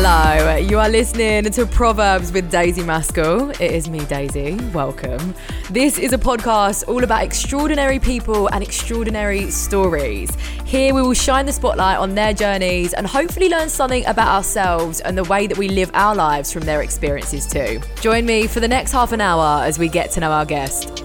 Hello, you are listening to Proverbs with Daisy Maskell. It is me, Daisy. Welcome. This is a podcast all about extraordinary people and extraordinary stories. Here we will shine the spotlight on their journeys and hopefully learn something about ourselves and the way that we live our lives from their experiences too. Join me for the next half an hour as we get to know our guest.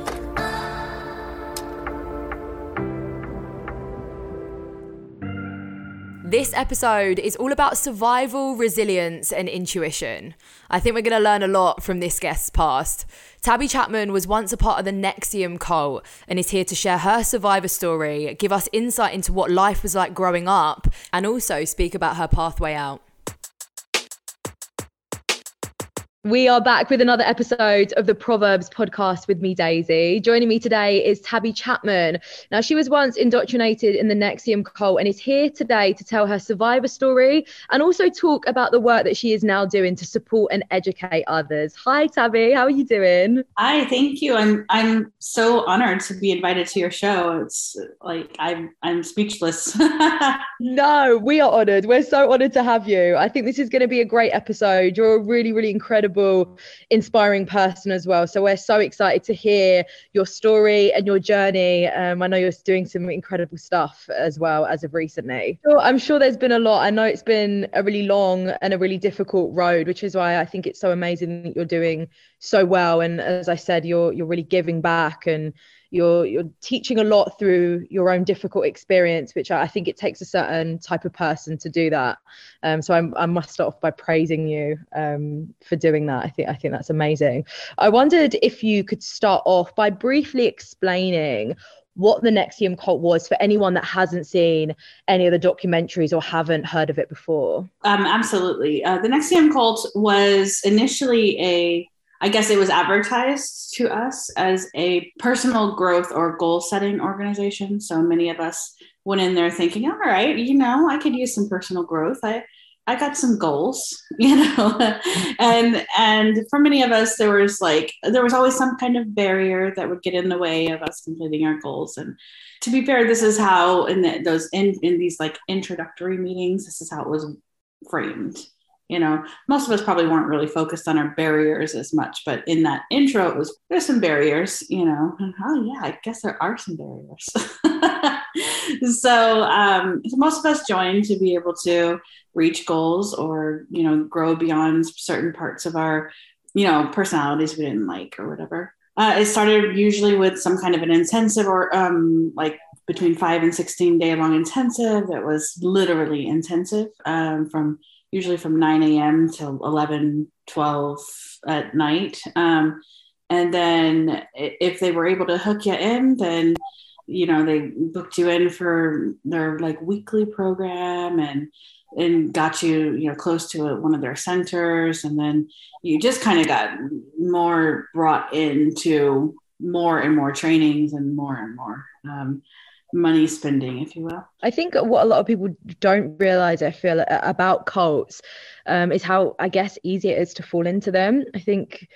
This episode is all about survival, resilience, and intuition. I think we're going to learn a lot from this guest's past. Tabby Chapman was once a part of the NXIVM cult and is here to share her survivor story, give us insight into what life was like growing up, and also speak about her pathway out. We are back with another episode of the Proverbs podcast with me, Daisy. Joining me today is Tabby Chapman. Now, she was once indoctrinated in the NXIVM cult and is here today to tell her survivor story and also talk about the work that she is now doing to support and educate others. Hi, Tabby. How are you doing? Hi, thank you. I'm I'm so honored to be invited to your show. It's like I'm I'm speechless. no, we are honored. We're so honored to have you. I think this is going to be a great episode. You're a really, really incredible incredible, inspiring person as well. So we're so excited to hear your story and your journey. Um, I know you're doing some incredible stuff as well as of recently. I'm sure there's been a lot. I know it's been a really long and a really difficult road, which is why I think it's so amazing that you're doing so well. And as I said, you're you're really giving back and you're you're teaching a lot through your own difficult experience which i think it takes a certain type of person to do that um, so I'm, i must start off by praising you um, for doing that i think i think that's amazing i wondered if you could start off by briefly explaining what the NXIVM cult was for anyone that hasn't seen any of the documentaries or haven't heard of it before. Um, absolutely. Uh, the NXIVM cult was initially a I guess it was advertised to us as a personal growth or goal setting organization. So many of us went in there thinking, all right, you know, I could use some personal growth. I I got some goals, you know. and and for many of us there was like there was always some kind of barrier that would get in the way of us completing our goals. And to be fair, this is how in the, those in in these like introductory meetings, this is how it was framed you know most of us probably weren't really focused on our barriers as much but in that intro it was there's some barriers you know oh yeah i guess there are some barriers. So um, most of us joined to be able to reach goals or you know grow beyond certain parts of our you know personalities we didn't like or whatever. Uh, it started usually with some kind of an intensive or um, like between five and 16 day long intensive. That was literally intensive um, from usually from 9 a.m. to 11, 12 at night. Um, and then if they were able to hook you in, then you know they booked you in for their like weekly program and and got you you know close to a, one of their centers and then you just kind of got more brought into more and more trainings and more and more um, money spending, if you will. I think what a lot of people don't realize, I feel, about cults um, is how, I guess, easy it is to fall into them. I think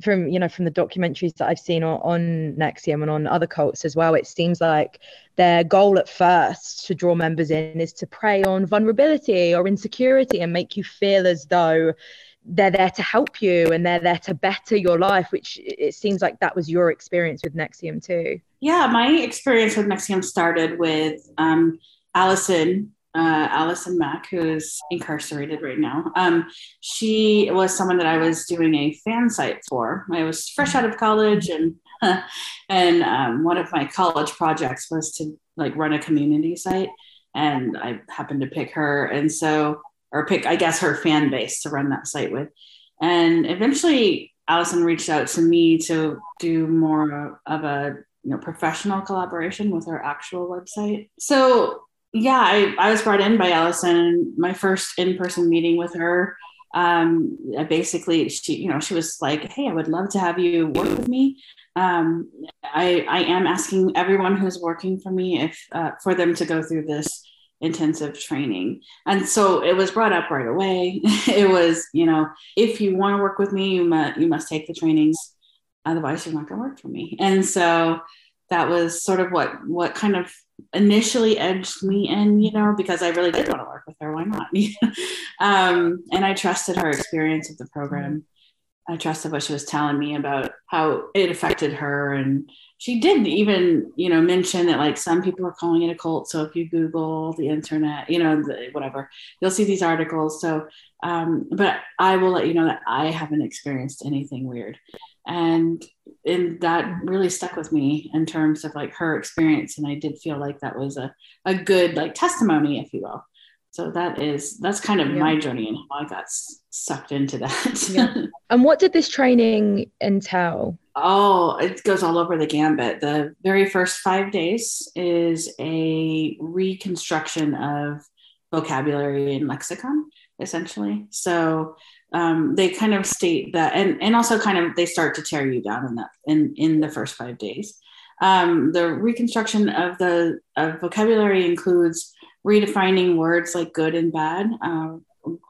from you know from the documentaries that I've seen on, on NXIVM and on other cults as well, it seems like their goal at first to draw members in is to prey on vulnerability or insecurity and make you feel as though they're there to help you and they're there to better your life, which it seems like that was your experience with NXIVM too. Yeah, my experience with NXIVM started with um, Allison, uh, Allison Mack, who is incarcerated right now. Um, she was someone that I was doing a fan site for. I was fresh out of college, and and um, one of my college projects was to like run a community site, and I happened to pick her, and so or pick, I guess, her fan base to run that site with. And eventually, Allison reached out to me to do more of a you know professional collaboration with her actual website. So yeah, I, I was brought in by Allison. My first in-person meeting with her. Um, basically, she you know she was like, "Hey, I would love to have you work with me." Um, I I am asking everyone who's working for me if uh, for them to go through this intensive training. And so it was brought up right away. it was, you know, if you want to work with me, you must you must take the trainings. Otherwise, you're not going to work for me. And so that was sort of what what kind of initially edged me in, you know, because I really did want to work with her. Why not? um, and I trusted her experience of the program. I trusted what she was telling me about how it affected her and she did even you know mention that like some people are calling it a cult. So if you google the internet you know the, whatever you'll see these articles. So um, but i will let you know that i haven't experienced anything weird. And and that really stuck with me in terms of like her experience. And i did feel like that was a, a good like testimony if you will. So that is that's kind of yeah. my journey and how i got sucked into that. Yeah. and what did this training entail Oh, it goes all over the gambit. The very first five days is a reconstruction of vocabulary and lexicon, essentially. So um, they kind of state that, and and also kind of they start to tear you down in that in in the first five days. Um, the reconstruction of the of vocabulary includes redefining words like good and bad, uh,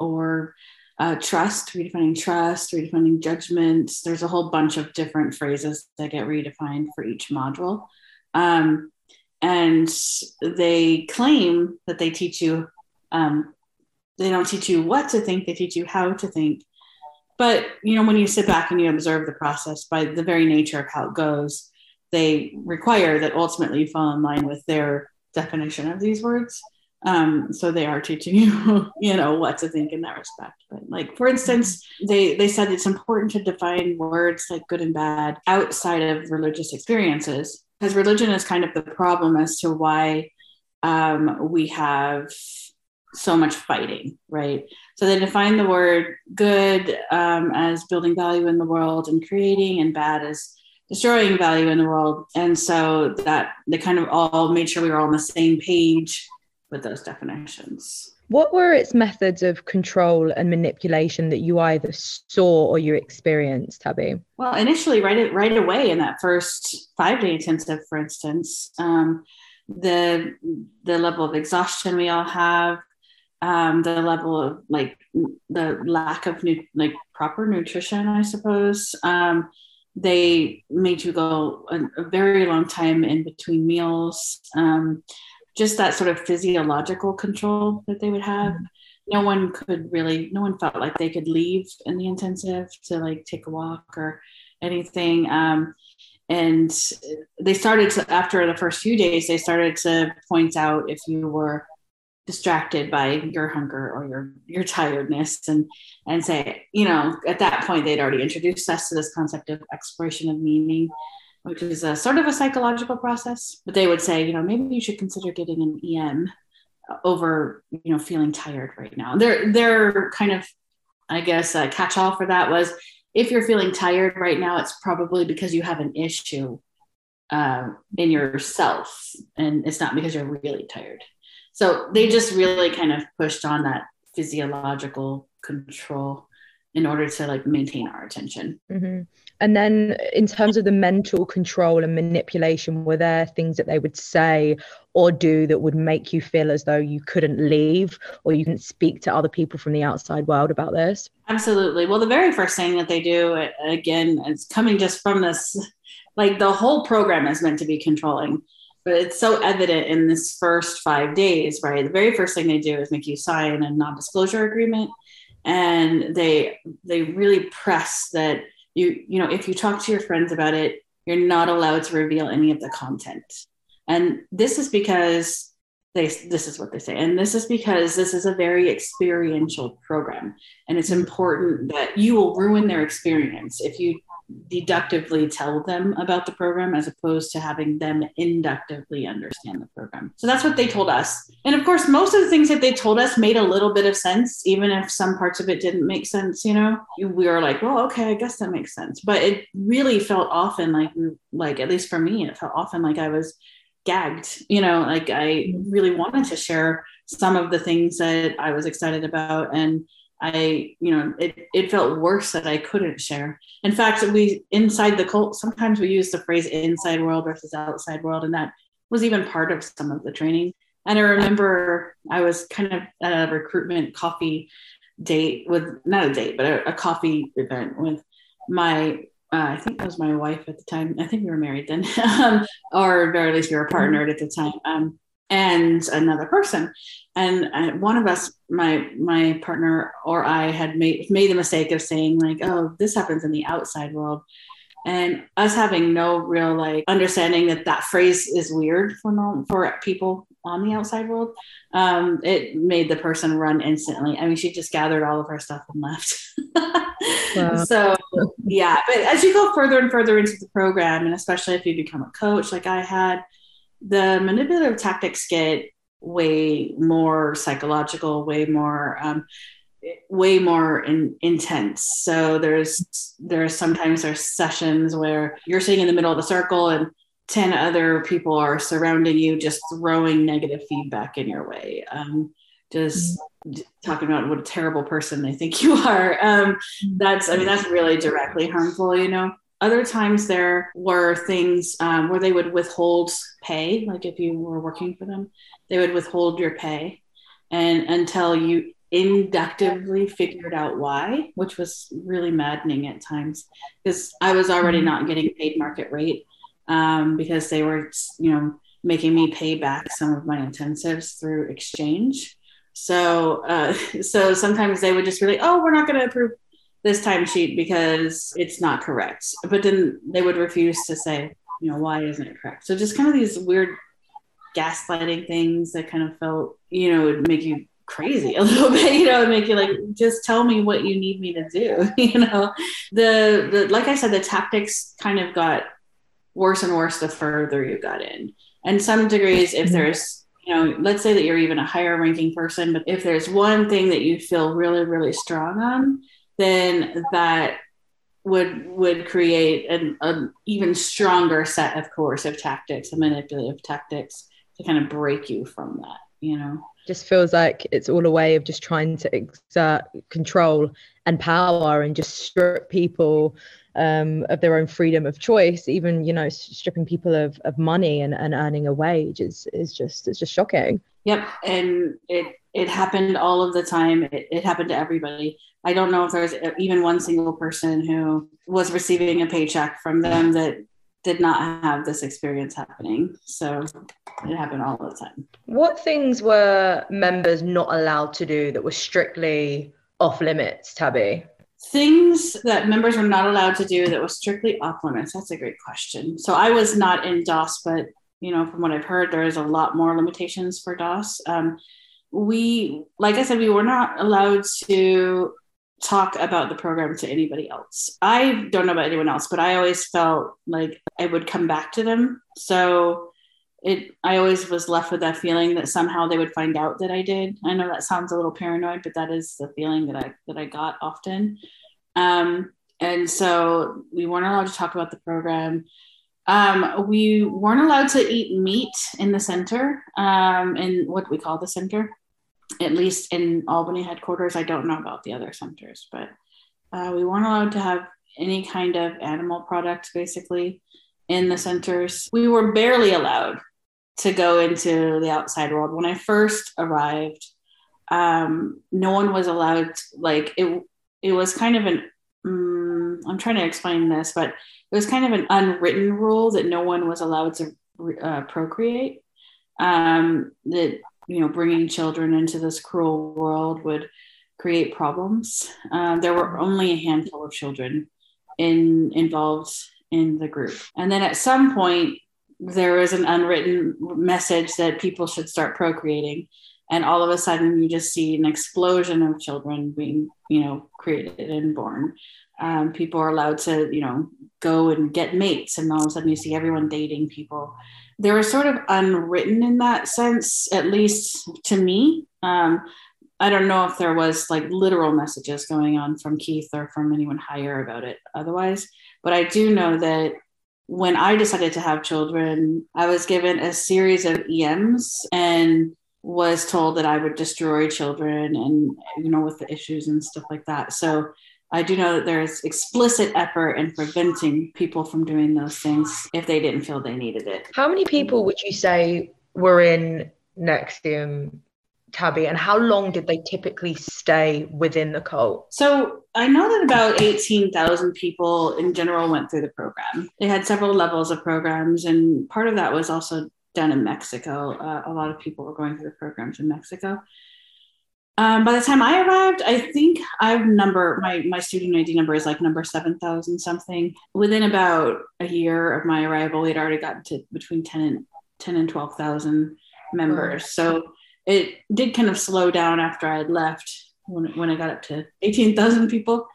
or uh, trust, redefining trust, redefining judgment. There's a whole bunch of different phrases that get redefined for each module. Um, and they claim that they teach you, um, they don't teach you what to think, they teach you how to think. But, you know, when you sit back and you observe the process by the very nature of how it goes, they require that ultimately you fall in line with their definition of these words. Um, so they are teaching you, you know, what to think in that respect. But like, for instance, they they said it's important to define words like good and bad outside of religious experiences, because religion is kind of the problem as to why um, we have so much fighting, right? So they define the word good um, as building value in the world and creating, and bad as destroying value in the world. And so that they kind of all made sure we were all on the same page with those definitions. What were its methods of control and manipulation that you either saw or you experienced, Tabby? Well, initially, right right away in that first five day intensive, for instance, um, the the level of exhaustion we all have, um, the level of like the lack of nu- like proper nutrition, I suppose. Um, they made you go a, a, very long time in between meals. Um, just that sort of physiological control that they would have. Mm-hmm. No one could really, no one felt like they could leave in the intensive to like take a walk or anything. Um, and they started to, after the first few days, they started to point out if you were distracted by your hunger or your your tiredness and and say you know at that point they'd already introduced us to this concept of exploration of meaning which is a sort of a psychological process. But they would say, you know, maybe you should consider getting an EM over, you know, feeling tired right now. Their their kind of, I guess, uh, catch all for that was if you're feeling tired right now, it's probably because you have an issue uh, in yourself, and it's not because you're really tired. So they just really kind of pushed on that physiological control in order to like maintain our attention. Mm-hmm. And then, in terms of the mental control and manipulation, were there things that they would say or do that would make you feel as though you couldn't leave or you couldn't speak to other people from the outside world about this? Absolutely. Well, the very first thing that they do, again, it's coming just from this like the whole program is meant to be controlling but it's so evident in this first five days right the very first thing they do is make you sign a non-disclosure agreement and they they really press that you you know if you talk to your friends about it you're not allowed to reveal any of the content. And this is because they this is what they say and this is because this is a very experiential program and it's mm-hmm. important that you will ruin their experience if you deductively tell them about the program as opposed to having them inductively understand the program. So that's what they told us. And of course, most of the things that they told us made a little bit of sense, even if some parts of it didn't make sense, you know. We were like, well, okay, I guess that makes sense. But it really felt often like like at least for me, it felt often like I was gagged, you know, like I mm-hmm. really wanted to share some of the things that I was excited about and I, you know, it, it felt worse that I couldn't share. In fact, we inside the cult, sometimes we use the phrase inside world versus outside world, and that was even part of some of the training. And I remember I was kind of at a recruitment coffee date with not a date, but a, a coffee event with my uh, I think that was my wife at the time. I think we were married then, um, or very least we were partnered at the time. Um, and another person and uh, one of us my my partner or i had made made the mistake of saying like oh this happens in the outside world and us having no real like understanding that that phrase is weird for normal, for people on the outside world um, it made the person run instantly i mean she just gathered all of her stuff and left wow. so yeah but as you go further and further into the program and especially if you become a coach like i had the manipulative tactics get way more psychological, way more, um, way more in, intense. So there's there's sometimes there's sessions where you're sitting in the middle of the circle and 10 other people are surrounding you just throwing negative feedback in your way um, just mm-hmm. talking about what a terrible person they think you are um, that's i mean that's really directly harmful you know other times there were things um, where they would withhold pay, like if you were working for them, they would withhold your pay and until you inductively figured out why, which was really maddening at times because I was already mm-hmm. not getting paid market rate um, because they were, you know, making me pay back some of my intensives through exchange. So, uh, so sometimes they would just like, "Oh, we're not going to approve this timesheet because it's not correct. But then they would refuse to say, you know, why isn't it correct? So just kind of these weird gaslighting things that kind of felt, you know, would make you crazy a little bit, you know, make you like, just tell me what you need me to do. you know, the the like I said, the tactics kind of got worse and worse the further you got in. And some degrees, if mm-hmm. there's you know, let's say that you're even a higher ranking person, but if there's one thing that you feel really, really strong on, then that would would create an, an even stronger set of coercive tactics and manipulative tactics to kind of break you from that you know just feels like it's all a way of just trying to exert control and power and just strip people um, of their own freedom of choice even you know stripping people of, of money and, and earning a wage is is just it's just shocking yep and it it happened all of the time it, it happened to everybody I don't know if there's even one single person who was receiving a paycheck from them that did not have this experience happening. So it happened all the time. What things were members not allowed to do that were strictly off limits, Tabby? Things that members were not allowed to do that was strictly off limits. That's a great question. So I was not in DOS, but you know, from what I've heard, there is a lot more limitations for DOS. Um, we, like I said, we were not allowed to talk about the program to anybody else. I don't know about anyone else, but I always felt like I would come back to them. So it I always was left with that feeling that somehow they would find out that I did. I know that sounds a little paranoid, but that is the feeling that I that I got often. Um, and so we weren't allowed to talk about the program. Um, we weren't allowed to eat meat in the center, um, in what we call the center at least in Albany headquarters. I don't know about the other centers, but uh, we weren't allowed to have any kind of animal products basically in the centers. We were barely allowed to go into the outside world. When I first arrived, um, no one was allowed, to, like, it, it was kind of an, um, I'm trying to explain this, but it was kind of an unwritten rule that no one was allowed to uh, procreate. Um, that you know bringing children into this cruel world would create problems. Uh, there were only a handful of children in involved in the group, and then at some point there was an unwritten message that people should start procreating, and all of a sudden you just see an explosion of children being you know created and born. um, people are allowed to, you know, go and get mates, and all of a sudden you see everyone dating people. They were sort of unwritten in that sense, at least to me. Um, I don't know if there was like literal messages going on from Keith or from anyone higher about it otherwise, but I do know that when I decided to have children, I was given a series of EMs and was told that I would destroy children and, you know, with the issues and stuff like that. So I do know that there's explicit effort in preventing people from doing those things if they didn't feel they needed it. How many people would you say were in NXIVM Tabby, and how long did they typically stay within the cult? So I know that about 18,000 people in general went through the program. They had several levels of programs, and part of that was also done in Mexico. Uh, a lot of people were going through the programs in Mexico. Um, by the time I arrived, I think I number my my student ID number is like number seven thousand something. Within about a year of my arrival, we had already gotten to between ten and ten and twelve thousand members. So it did kind of slow down after I had left when, when I got up to 18,000 people.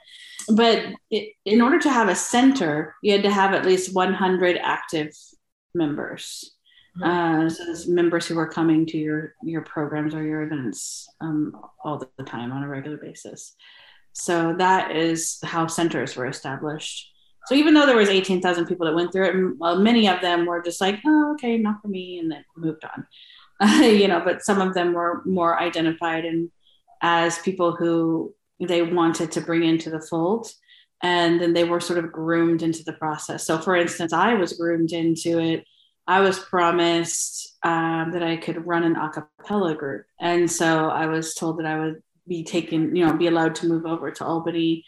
But it, in order to have a center, you had to have at least 100 active members. Mm-hmm. Uh, so members who were coming to your your programs or your events um, all the time on a regular basis. So that is how centers were established. So even though there was 18,000 people that went through it, well, many of them were just like, oh, okay, not for me, and then moved on. you know, but some of them were more identified and as people who they wanted to bring into the fold. And then they were sort of groomed into the process. So, for instance, I was groomed into it. I was promised um, that I could run an a cappella group. And so I was told that I would be taken, you know, be allowed to move over to Albany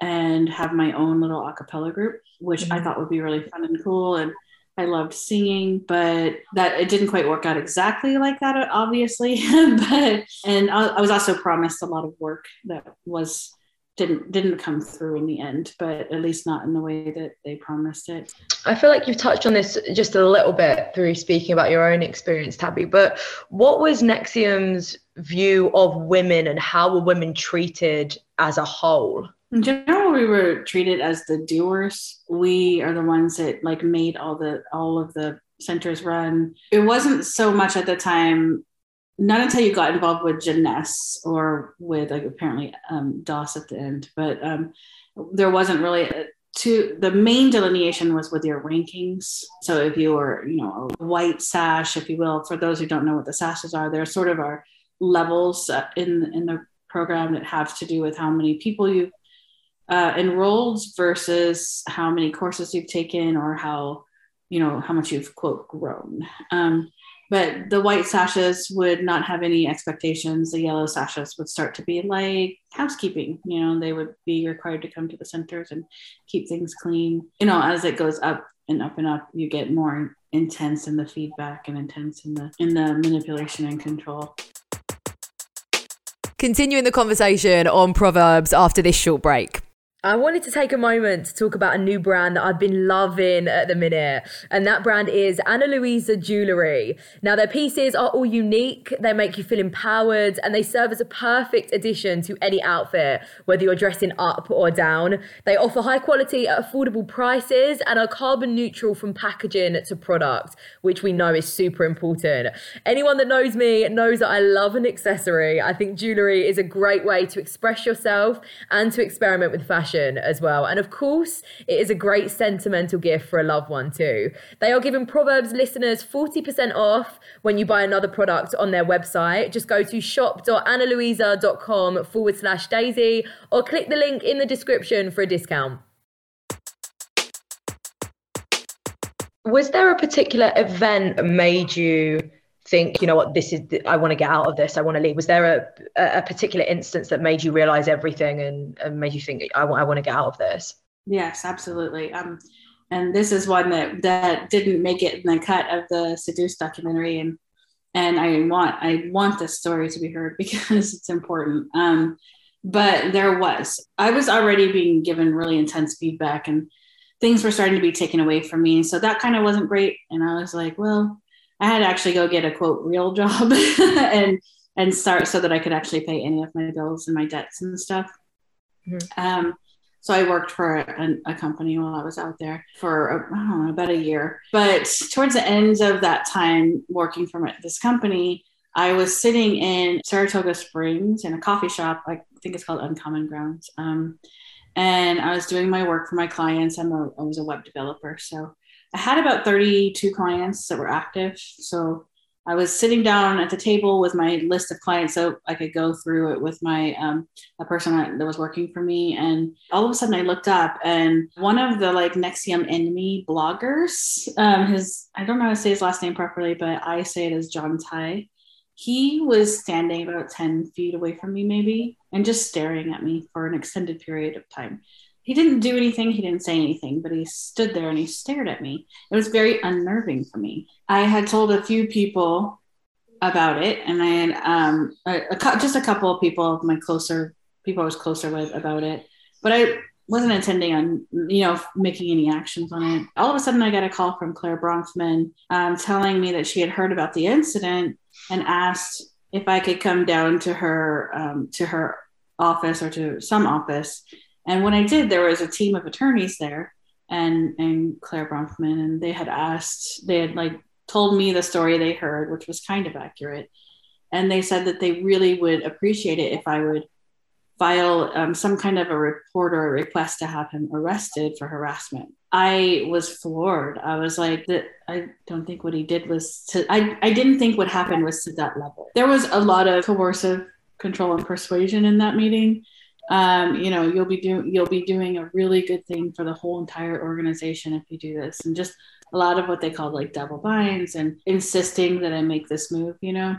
and have my own little a cappella group, which mm-hmm. I thought would be really fun and cool. And I loved singing, but that it didn't quite work out exactly like that, obviously. but and I, I was also promised a lot of work that was didn't didn't come through in the end but at least not in the way that they promised it i feel like you've touched on this just a little bit through speaking about your own experience tabby but what was NXIVM's view of women and how were women treated as a whole in general we were treated as the doers we are the ones that like made all the all of the centers run it wasn't so much at the time not until you got involved with Jness or with like apparently um, DOS at the end, but um, there wasn't really a, to the main delineation was with your rankings. So if you were, you know, a white sash, if you will, for those who don't know what the sashes are, there sort of are levels uh, in in the program that have to do with how many people you uh, enrolled versus how many courses you've taken or how you know how much you've quote grown. Um, but the white sashes would not have any expectations. The yellow sashes would start to be like housekeeping you know they would be required to come to the centers and keep things clean. You know as it goes up and up and up you get more intense in the feedback and intense in the in the manipulation and control. Continuing the conversation on Proverbs after this short break. I wanted to take a moment to talk about a new brand that I've been loving at the minute, and that brand is Ana Luisa Jewelry. Now, their pieces are all unique, they make you feel empowered, and they serve as a perfect addition to any outfit, whether you're dressing up or down. They offer high quality at affordable prices and are carbon neutral from packaging to product, which we know is super important. Anyone that knows me knows that I love an accessory. I think jewelry is a great way to express yourself and to experiment with fashion as well. And of course, it is a great sentimental gift for a loved one too. They are giving Proverbs listeners 40% off when you buy another product on their website. Just go to shop.analuisa.com forward slash daisy or click the link in the description for a discount. Was there a particular event made you think, you know what, this is, I want to get out of this, I want to leave? Was there a, a particular instance that made you realize everything and, and made you think, I, I want to get out of this? Yes, absolutely. Um, and this is one that, that didn't make it in the cut of the Seduced documentary. And, and I want, I want this story to be heard because it's important. Um, but there was, I was already being given really intense feedback and things were starting to be taken away from me. So that kind of wasn't great. And I was like, well, I had to actually go get a quote real job and and start so that I could actually pay any of my bills and my debts and stuff. Mm-hmm. Um, So I worked for a, a, company while I was out there for I don't know about a year. But towards the end of that time working for this company, I was sitting in Saratoga Springs in a coffee shop. I think it's called Uncommon Grounds. Um, and I was doing my work for my clients. I'm a, I was a web developer, so I had about 32 clients that were active. So I was sitting down at the table with my list of clients so I could go through it with my um, a person that was working for me. And all of a sudden I looked up and one of the like NXIVM enemy bloggers, um, his I don't know how to say his last name properly, but I say it as John Tighe. He was standing about 10 feet away from me, maybe, and just staring at me for an extended period of time he didn't do anything he didn't say anything but he stood there and he stared at me. It was very unnerving for me. I had told a few people about it and i had um, a, a, just a couple of people my closer people i was closer with about it but i wasn't intending on you know making any actions on it. All of a sudden i got a call from Clare Bronfman um, telling me that she had heard about the incident and asked if i could come down to her um, to her office or to some office and when I did, there was a team of attorneys there and and Clare Bronfman, and they had asked, they had like told me the story they heard, which was kind of accurate. And they said that they really would appreciate it if I would file um, some kind of a report or a request to have him arrested for harassment. I was floored. I was like, that I don't think what he did was to, I, I didn't think what happened was to that level. There was a lot of coercive control and persuasion in that meeting um, you know you'll be doing you'll be doing a really good thing for the whole entire organization if you do this. And just a lot of what they call like double binds and insisting that i make this move you know?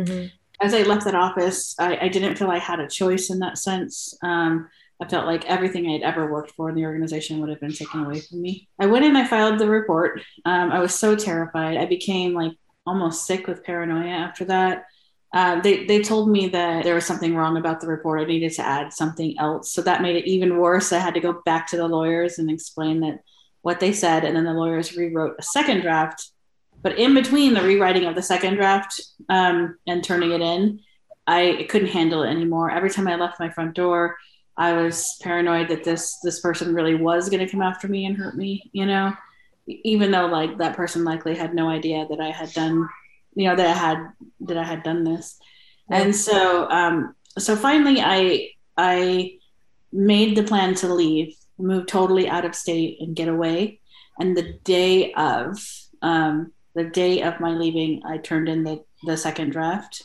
Mm-hmm. as i left that office I, I, didn't feel i had a choice in that sense. Um, i felt like everything i had ever worked for in the organization would have been taken away from me. I went in i filed the report. Um, i was so terrified. I became like almost sick with paranoia after that uh, they, they told me that there was something wrong about the report. I needed to add something else. So that made it even worse. I had to go back to the lawyers and explain that what they said. And then the lawyers rewrote a second draft. But in between the rewriting of the second draft um, and turning it in, I couldn't handle it anymore. Every time I left my front door, I was paranoid that this this person really was going to come after me and hurt me. You know, even though like that person likely had no idea that I had done you know that I had that I had done this, and so um, so finally I I made the plan to leave, move totally out of state and get away. And the day of um, the day of my leaving, I turned in the the second draft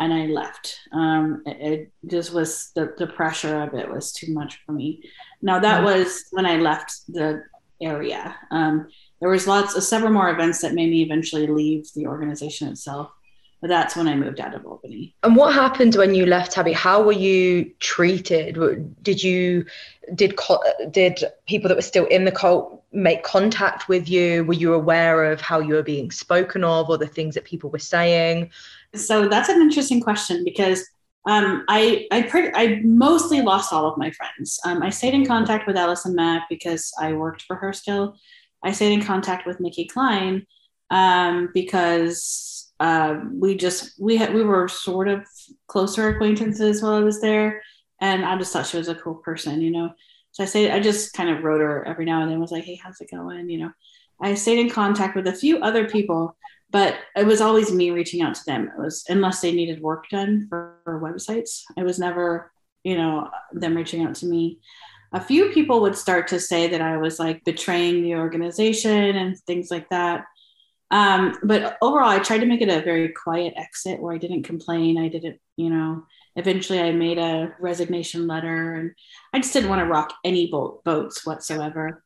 and I left. Um, it, it, just was the, the pressure of it was too much for me. Now that was when I left the area. Um, there was lots of several more events that made me eventually leave the organization itself but that's when I moved out of Albany. And what happened when you left Tabby? How were you treated? Did you did did people that were still in the cult make contact with you? Were you aware of how you were being spoken of or the things that people were saying? So that's an interesting question because um, I I, pre- I mostly lost all of my friends. Um, I stayed in contact with Allison Mack because I worked for her still, I stayed in contact with Nicki Clyne um, because uh, we just we had we were sort of closer acquaintances while I was there, and I just thought she was a cool person, you know. So I say I just kind of wrote her every now and then, was like, "Hey, how's it going?" You know. I stayed in contact with a few other people, but it was always me reaching out to them. It was unless they needed work done for, for websites. It was never, you know, them reaching out to me a few people would start to say that I was like betraying the organization and things like that. Um, but overall, I tried to make it a very quiet exit where I didn't complain. I didn't, you know, eventually I made a resignation letter and I just didn't want to rock any boat, boats whatsoever.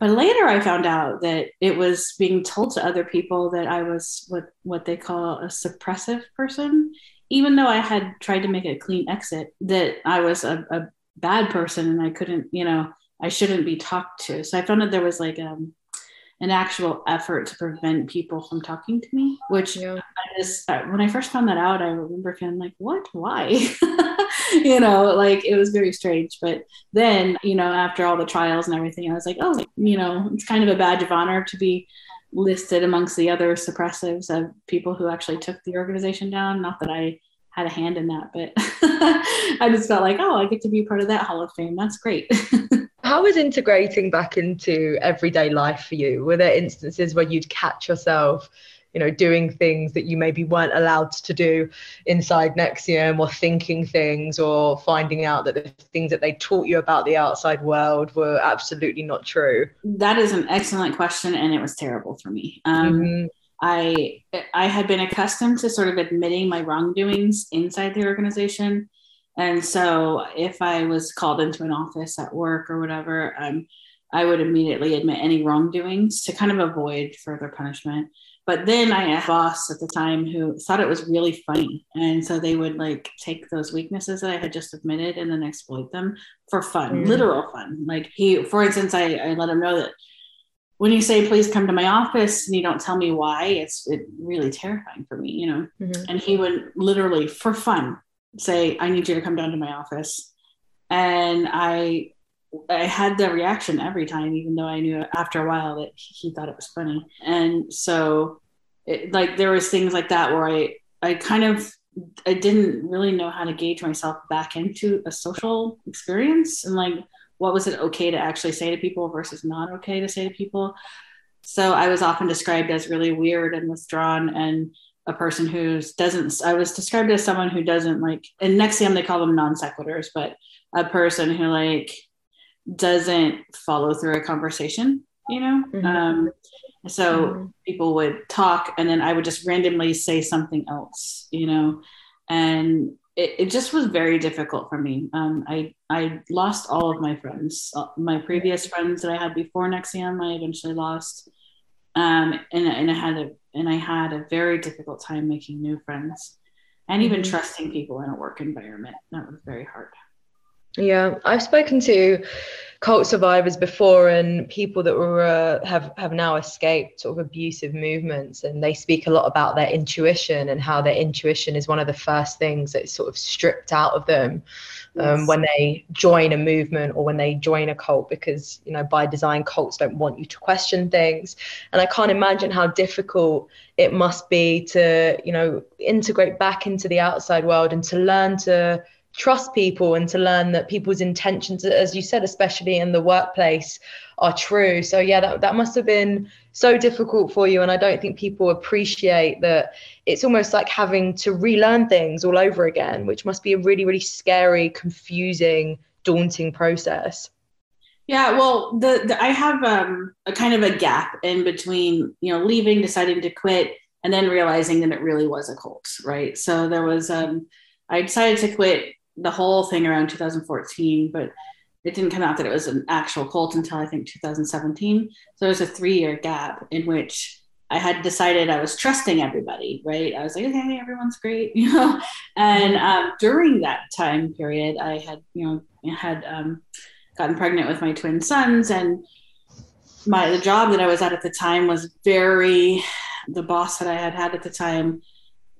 But later I found out that it was being told to other people that I was what, what they call a suppressive person. Even though I had tried to make a clean exit, that I was a, a bad person and I couldn't, you know, I shouldn't be talked to. So I found that there was like um, an actual effort to prevent people from talking to me, which yeah. I just, when I first found that out, I remember feeling like, what, why? you know, like it was very strange. But then, you know, after all the trials and everything, I was like, oh, you know, it's kind of a badge of honor to be listed amongst the other suppressives of people who actually took the organization down. Not that I had a hand in that, but I just felt like, oh, I get to be part of that Hall of Fame. That's great. how was integrating back into everyday life for you? Were there instances where you'd catch yourself, you know, doing things that you maybe weren't allowed to do inside NXIVM or thinking things or finding out that the things that they taught you about the outside world were absolutely not true? That is an excellent question, and it was terrible for me. Um, mm-hmm. I I had been accustomed to sort of admitting my wrongdoings inside the organization, and so if I was called into an office at work or whatever, um, I would immediately admit any wrongdoings to kind of avoid further punishment. But then I had a boss at the time who thought it was really funny. And so they would like take those weaknesses that I had just admitted and then exploit them for fun, mm. literal fun. Like he, for instance, I, I let him know that when you say please come to my office and you don't tell me why it's it really terrifying for me you know? Mm-hmm. and he would literally for fun say i need you to come down to my office. And i i had the reaction every time even though i knew after a while that he thought it was funny. And so it, like there was things like that where i i kind of i didn't really know how to gauge myself back into a social experience. And like what was it okay to actually say to people versus not okay to say to people. So I was often described as really weird and withdrawn and a person who doesn't I was described as someone who doesn't like in NXIVM they call them non sequiturs, but a person who like doesn't follow through a conversation, you know? Mm-hmm. Um, so mm-hmm. people would talk and then I would just randomly say something else, you know, and it, it just was very difficult for me. Um, I I lost all of my friends. Uh, my previous friends that I had before NXIVM, I eventually lost, um, and and I had a and I had a very difficult time making new friends, and even mm-hmm. trusting people in a work environment. That was very hard. Yeah, I've spoken to cult survivors before and people that were uh, have have now escaped sort of abusive movements and they speak a lot about their intuition and how their intuition is one of the first things that's sort of stripped out of them um, yes. when they join a movement or when they join a cult because you know by design cults don't want you to question things and i can't imagine how difficult it must be to you know integrate back into the outside world and to learn to trust people and to learn that people's intentions as you said especially in the workplace are true. So yeah that, that must have been so difficult for you. And i don't think people appreciate that it's almost like having to relearn things all over again which must be a really really scary confusing daunting process. Yeah well the, the i have um, a kind of a gap in between you know leaving deciding to quit and then realizing that it really was a cult right? So there was um I decided to quit the whole thing around 2014, but it didn't come out that it was an actual cult until I think 2017. So there was a three year gap in which I had decided I was trusting everybody, right? I was like, okay, everyone's great, you know. And um, during that time period, I had, you know, had um, gotten pregnant with my twin sons, and my the job that I was at at the time was very. The boss that I had had at the time,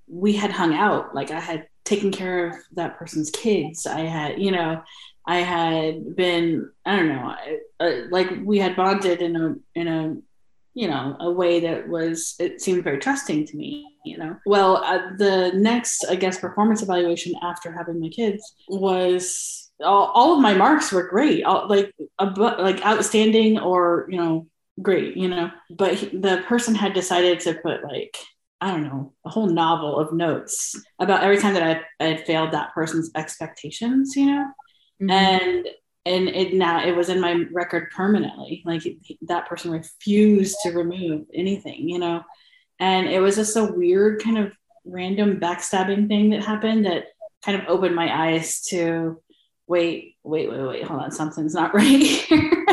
we had hung out. Like I had taking care of that person's kids. I had, you know, I had been, I don't know, uh, like we had bonded in a, in a, you know, a way that was, it seemed very trusting to me, you know. Well, uh, the next, I guess, performance evaluation after having my kids was all, all of my marks were great, all, like, like outstanding or, you know, great, you know, but he, the person had decided to put like, I don't know, a whole novel of notes about every time that I, I had failed that person's expectations, you know? Mm-hmm. And and it now it was in my record permanently. Like that person refused to remove anything, you know? And it was just a weird kind of random backstabbing thing that happened that kind of opened my eyes to wait, wait, wait, wait, hold on, something's not right here.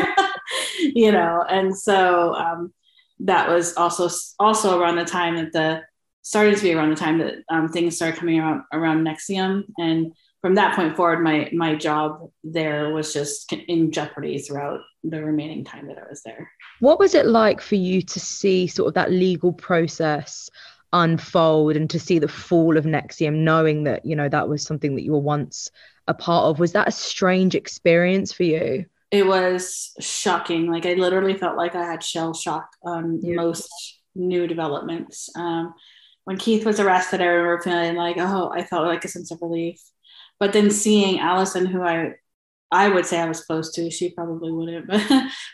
you know? And so um that was also also around the time that the started to be around the time that um, things started coming around around NXIVM, and from that point forward, my my job there was just in jeopardy throughout the remaining time that I was there. What was it like for you to see sort of that legal process unfold and to see the fall of NXIVM, knowing that you know that was something that you were once a part of? Was that a strange experience for you? It was shocking. Like I literally felt like I had shell shock on yeah. most new developments. Um, when Keith was arrested, I remember feeling like, oh, I felt like a sense of relief. But then seeing Allison, who I I would say I was close to. She probably wouldn't, but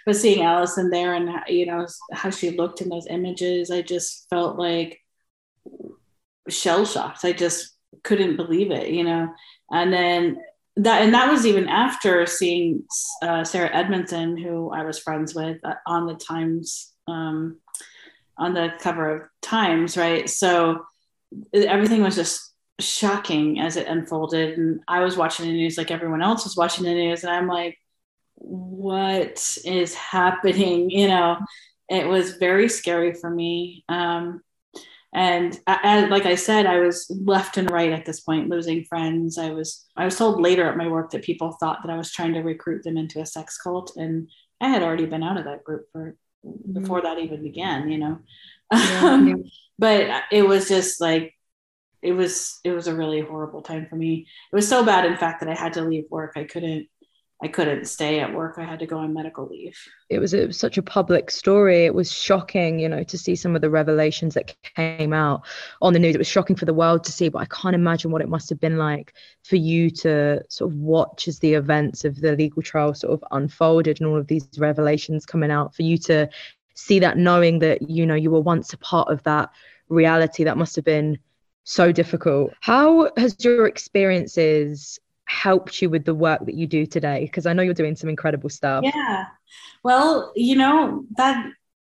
but seeing Allison there and you know how she looked in those images, I just felt like shell shocked. I just couldn't believe it, you know. And then that and that was even after seeing uh, Sarah Edmondson, who I was friends with uh, on the Times um, on the cover of Times, right? So everything was just shocking as it unfolded. And I was watching the news like everyone else was watching the news, and I'm like, what is happening? You know, it was very scary for me. Um, and I, like I said, I was left and right at this point, losing friends. I was I was told later at my work that people thought that I was trying to recruit them into a sex cult, and I had already been out of that group for mm-hmm. before that even began. You know, yeah. but it was just like it was it was a really horrible time for me. It was so bad, in fact, that I had to leave work. I couldn't I couldn't stay at work. I had to go on medical leave. It was, it was such a public story. It was shocking, you know, to see some of the revelations that came out on the news. It was shocking for the world to see, but I can't imagine what it must have been like for you to sort of watch as the events of the legal trial sort of unfolded and all of these revelations coming out. For you to see that, knowing that you know you were once a part of that reality, that must have been so difficult. How has your experiences helped you with the work that you do today? Because I know you're doing some incredible stuff. Yeah. Well, you know, that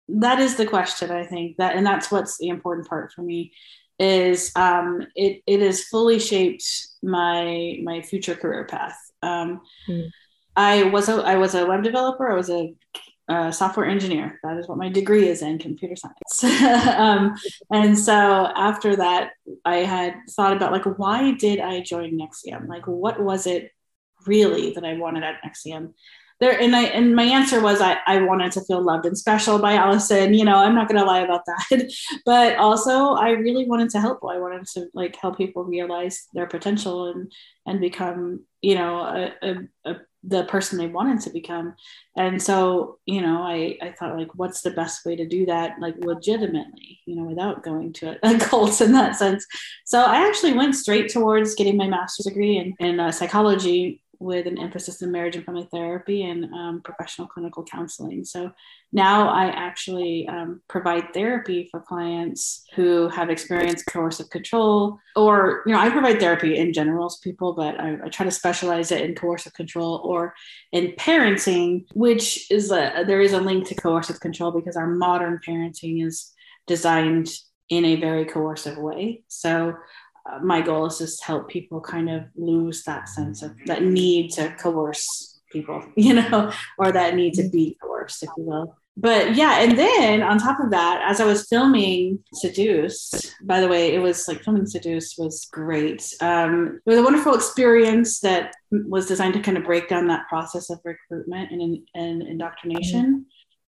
that is the question, I think. That and that's what's the important part for me is um it it has fully shaped my my future career path. Um mm. I was a I was a web developer. I was a uh, software engineer. That is what my degree is in computer science. um, and so after that, I had thought about like, why did I join NXIVM? Like, what was it really that I wanted at NXIVM? There, and I and my answer was I, I wanted to feel loved and special by Allison. You know, I'm not gonna lie about that. but also I really wanted to help. I wanted to like help people realize their potential and and become, you know, a, a, a the person they wanted to become. And so you know i i thought like what's the best way to do that like legitimately you know without going to a, a cult in that sense? So i actually went straight towards getting my master's degree in, in uh, psychology with an emphasis in marriage and family therapy and um, professional clinical counseling. So now I actually um, provide therapy for clients who have experienced coercive control, or, you know, I provide therapy in general to people, but I, I try to specialize it in coercive control or in parenting, which is a, there is a link to coercive control because our modern parenting is designed in a very coercive way. So my goal is just to help people kind of lose that sense of that need to coerce people, you know, or that need to be coerced, if you will. But yeah, and then on top of that, as I was filming Seduced, by the way, it was like filming Seduced was great. Um, it was a wonderful experience that was designed to kind of break down that process of recruitment and, and indoctrination.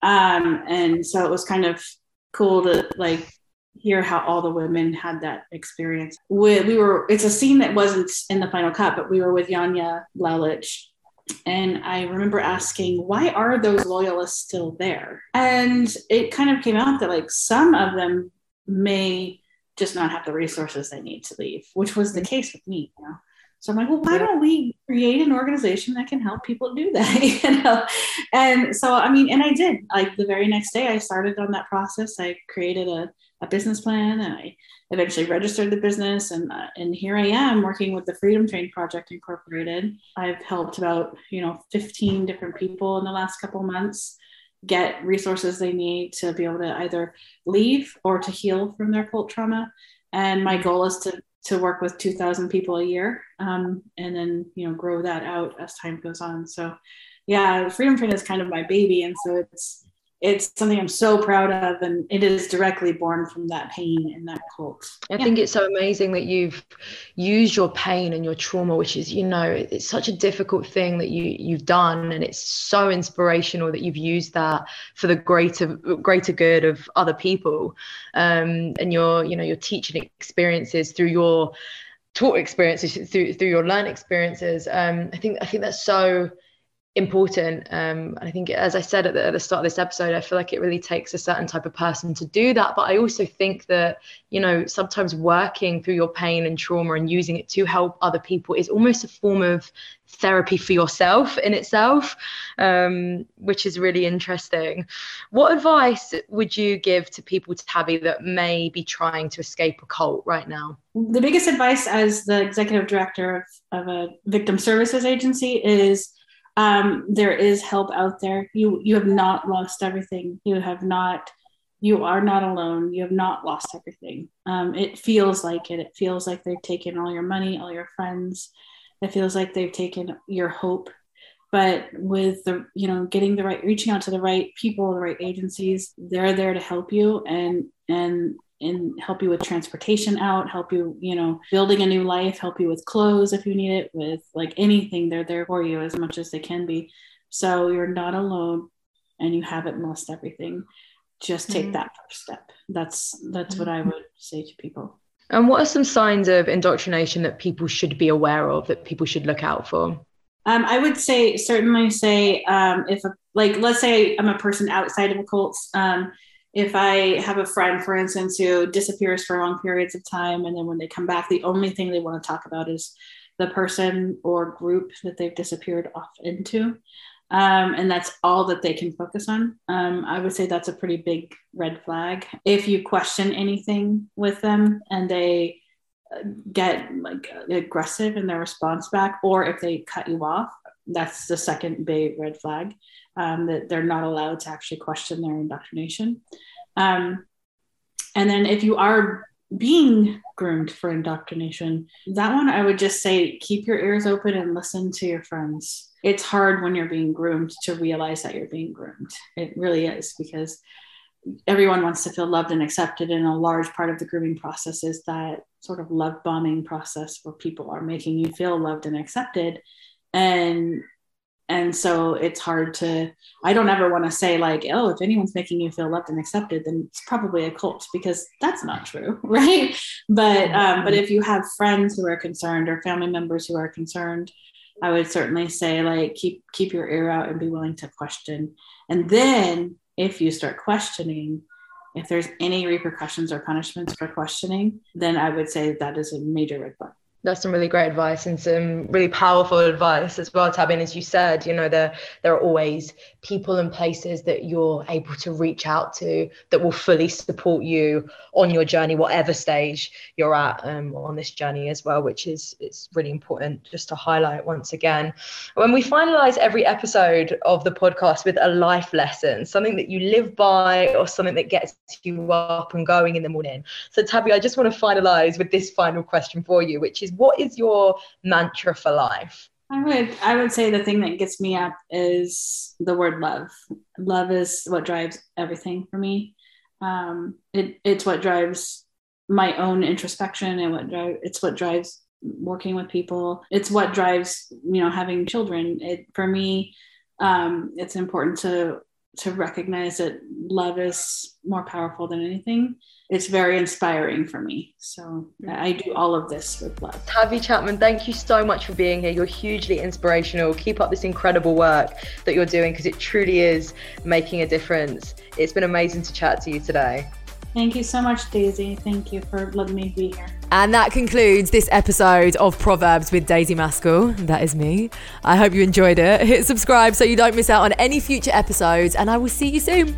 Um, and so it was kind of cool to like hear how all the women had that experience. We, we were, it's a scene that wasn't in the final cut, but we were with Janja Lalich. And I remember asking, why are those loyalists still there? And it kind of came out that like some of them may just not have the resources they need to leave, which was the case with me. You know? So I'm like, well, why don't we create an organization that can help people do that? you know? And so, I mean, and I did. Like the very next day, I started on that process. I created a a business plan and I eventually registered the business and uh, and here I am working with the Freedom Train Project Incorporated. I've helped about, you know, 15 different people in the last couple months get resources they need to be able to either leave or to heal from their cult trauma. And my goal is to to work with 2,000 people a year, um, and then you know grow that out as time goes on. So, yeah, Freedom Train is kind of my baby, and so it's it's something I'm so proud of, and it is directly born from that pain and that cult. I yeah. think it's so amazing that you've used your pain and your trauma, which is, you know, it's such a difficult thing that you you've done, and it's so inspirational that you've used that for the greater greater good of other people, um, and your you know your teaching experiences through your taught experiences through through your learned experiences. Um, I think I think that's so important. Um, I think, as I said at the, at the, start of this episode, I feel like it really takes a certain type of person to do that. But I also think that, you know, sometimes working through your pain and trauma and using it to help other people is almost a form of therapy for yourself in itself, um, which is really interesting. What advice would you give to people, Tabby, that may be trying to escape a cult right now? The biggest advice as the executive director of, of a victim services agency is um, there is help out there. You you have not lost everything. You have not. You are not alone. You have not lost everything. Um, it feels like it. It feels like they've taken all your money, all your friends. It feels like they've taken your hope. But with the, you know, getting the right, reaching out to the right people, the right agencies, they're there to help you and and and help you with transportation out, help you, you know, building a new life, help you with clothes if you need it, with like anything. They're there for you as much as they can be. So you're not alone and you haven't lost everything. Just take mm-hmm. that first step. That's that's mm-hmm. what I would say to people. And what are some signs of indoctrination that people should be aware of, that people should look out for? Um, I would say certainly say um, if a, like let's say I'm a person outside of a cult, um, if I have a friend, for instance, who disappears for long periods of time, and then when they come back, the only thing they want to talk about is the person or group that they've disappeared off into. Um, and that's all that they can focus on. Um, I would say that's a pretty big red flag. If you question anything with them and they uh, get like aggressive in their response back, or if they cut you off, that's the second big red flag um, that they're not allowed to actually question their indoctrination. Um, and then if you are being groomed for indoctrination, that one I would just say keep your ears open and listen to your friends. It's hard when you're being groomed to realize that you're being groomed. It really is because everyone wants to feel loved and accepted and a large part of the grooming process is that sort of love bombing process where people are making you feel loved and accepted and and so it's hard to i don't ever want to say like oh if anyone's making you feel loved and accepted then it's probably a cult because that's not true right? But um, but if you have friends who are concerned or family members who are concerned i would certainly say like keep keep your ear out and be willing to question. And then if you start questioning if there's any repercussions or punishments for questioning then i would say that is a major red flag that's some really great advice and some really powerful advice as well, Tabin. As you said, you know, there there are always people and places that you're able to reach out to that will fully support you on your journey, whatever stage you're at um, on this journey as well, which is it's really important just to highlight once again. When we finalize every episode of the podcast with a life lesson, something that you live by or something that gets you up and going in the morning. So Tabby, I just want to finalize with this final question for you, which is is what is your mantra for life? I would I would say the thing that gets me up is the word love. Love is what drives everything for me. Um, it, it's what drives my own introspection and what drive it's what drives working with people. It's what drives you know having children. It for me, um, it's important to to recognize that love is more powerful than anything it's very inspiring for me. So mm-hmm. I do all of this with love. Tabby Chapman, thank you so much for being here. You're hugely inspirational. Keep up this incredible work that you're doing because it truly is making a difference. It's been amazing to chat to you today. Thank you so much, Daisy. Thank you for letting me be here. And that concludes this episode of Proverbs with Daisy Maskell. That is me. I hope you enjoyed it. Hit subscribe so you don't miss out on any future episodes, and I will see you soon.